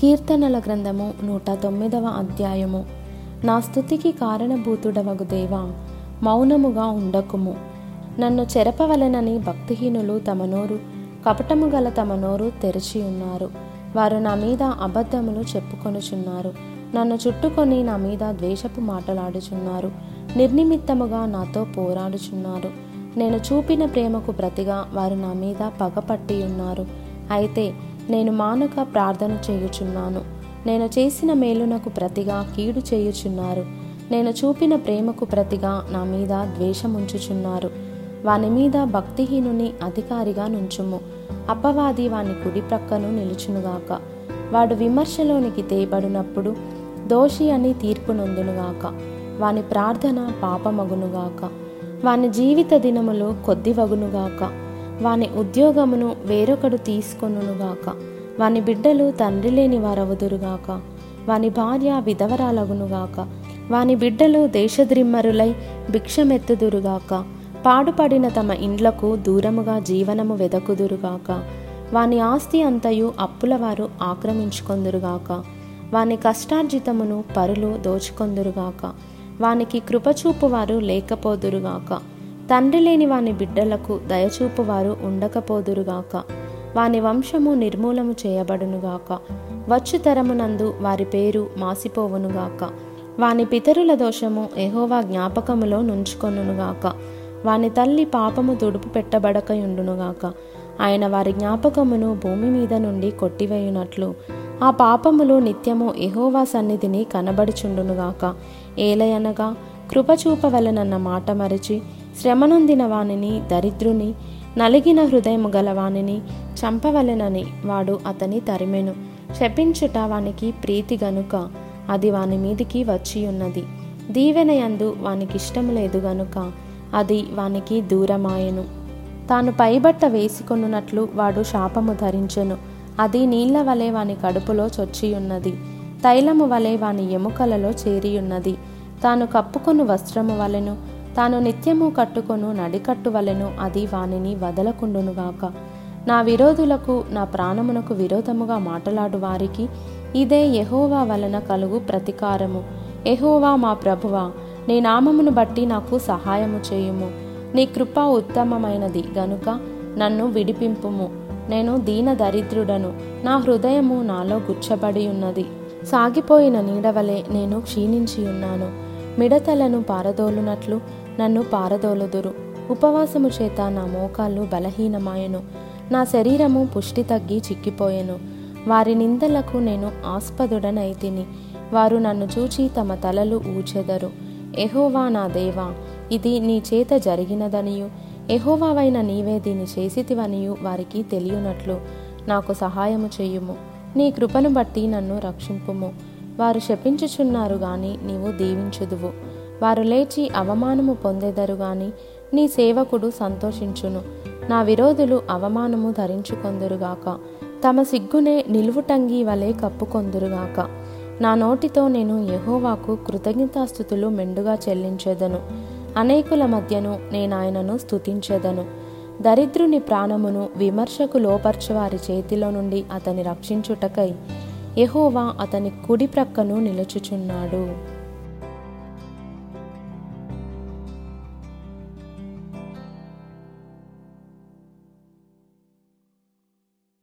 కీర్తనల గ్రంథము నూట తొమ్మిదవ అధ్యాయము. నా స్థుతికి కారణభూతుడవగు దేవా మౌనముగా ఉండకుము. నన్ను చెరపవలెనని భక్తిహీనులు తమ నోరు కపటము గల తమ నోరు తెరిచి ఉన్నారు. వారు నా మీద అబద్ధములు చెప్పుకొనుచున్నారు. నన్ను చుట్టుకొని నా మీద ద్వేషపు మాటలాడుచున్నారు. నిర్నిమిత్తముగా నాతో పోరాడుచున్నారు. నేను చూపిన ప్రేమకు ప్రతిగా వారు నా మీద పగపట్టి ఉన్నారు. అయితే నేను మానక ప్రార్థన చేయుచున్నాను. నేను చేసిన మేలునకు ప్రతిగా కీడు చేయుచున్నారు. నేను చూపిన ప్రేమకు ప్రతిగా నా మీద ద్వేషముంచుచున్నారు. వాని మీద భక్తిహీనుని అధికారిగా నుంచుము. అపవాది వాని కుడి ప్రక్కను నిలుచునుగాక. వాడు విమర్శలోనికి తేబడినప్పుడు దోషి అని తీర్పు నొందునుగాక. వాని ప్రార్థన పాపమగునుగాక. వాని జీవిత దినములు కొద్దివగునుగాక. వాని ఉద్యోగమును వేరొకడు తీసుకొనుగాక వాని బిడ్డలు తండ్రి లేని వారవుదురుగాక. వాని భార్య విధవరాలగునుగాక. వాని బిడ్డలు దేశద్రిమ్మరులై భిక్షమెత్తుదురుగాక. పాడుపడిన తమ ఇండ్లకు దూరముగా జీవనము వెదకుదురుగాక. వాని ఆస్తి అంతయు అప్పులవారు ఆక్రమించుకొందురుగాక. వాని కష్టార్జితమును పరులు దోచుకొందురుగాక. వానికి కృపచూపు వారు లేకపోదురుగాక. తండ్రి లేని వాని బిడ్డలకు దయచూపు వారు ఉండకపోదురుగాక. వాని వంశము నిర్మూలము చేయబడునుగాక. వచ్చు తరమునందు వారి పేరు మాసిపోవునుగాక. వాని పితరుల దోషము ఎహోవా జ్ఞాపకములో నుంచుకొనుగాక వాని తల్లి పాపము తుడుపు పెట్టబడకయుండునుగాక. ఆయన వారి జ్ఞాపకమును భూమి మీద నుండి కొట్టివేయునట్లు. ఆ పాపములు నిత్యము ఎహోవా సన్నిధిని కనబడుచుండునుగాక. ఏలయనగా కృపచూపవలనన్న మాట మరిచి శ్రమనొందిన వానిని దరిద్రుని నలిగిన హృదయము గల వానిని చంపవలెనని వాడు అతని తరిమెను. శపించుట వానికి ప్రీతి గనుక అది వాని మీదికి వచ్చి ఉన్నది దీవెనయందు వానికిష్టము లేదు గనుక అది వానికి దూరమాయెను. తాను పైబట్ట వేసుకొనున్నట్లు వాడు శాపము ధరించెను. అది నీళ్ళ వలె వాని కడుపులో చొచ్చియున్నది. తైలము వలె వాని ఎముకలలో చేరియున్నది. తాను కప్పుకొను వస్త్రము వలెను తాను నిత్యము కట్టుకొను నడికట్టు వలెను అది వానిని వదలకుండునుగాక నా విరోధులకు నా ప్రాణమునకు విరోధముగా మాటలాడు వారికి ఇదే యహోవా వలన కలుగు ప్రతికారము. ఎహోవా మా ప్రభువా నీ నామమును బట్టి నాకు సహాయము చేయుము. నీ కృప ఉత్తమమైనది గనుక నన్ను విడిపింపుము. నేను దీన దరిద్రుడను నా హృదయము నాలో గుచ్చబడి ఉన్నది సాగిపోయిన నీడవలే నేను క్షీణించి ఉన్నాను మిడతలను పారదోలునట్లు నన్ను పారదోలుదురు. ఉపవాసము చేత నా మోకాళ్ళు బలహీనమాయెను. నా శరీరము పుష్టి తగ్గి చిక్కిపోయెను. వారి నిందలకు నేను ఆస్పదుడనైతిని. వారు నన్ను చూచి తమ తలలు ఊచెదరు. ఎహోవా నా దేవా ఇది నీ చేత జరిగినదనియు. ఎహోవావైన నీవే దీన్ని చేసితివనియు వారికి తెలియనట్లు నాకు సహాయము చెయ్యుము నీ కృపను బట్టి నన్ను రక్షింపుము. వారు శపించుచున్నారు గాని నీవు దీవించుదువు. వారు లేచి అవమానము పొందెదరు గాని నీ సేవకుడు సంతోషించును. నా విరోధులు అవమానము ధరించుకొందురుగాక తమ సిగ్గునే నిలువుటంగి వలె కప్పుకొందురుగాక నా నోటితో నేను యహోవాకు కృతజ్ఞతాస్థుతులు మెండుగా చెల్లించేదను. అనేకుల మధ్యను నేనాయనను స్థుతించేదను దరిద్రుని ప్రాణమును విమర్శకు లోపర్చవారి చేతిలో నుండి అతని రక్షించుటకై యహోవా అతని కుడి ప్రక్కను నిలుచుచున్నాడు.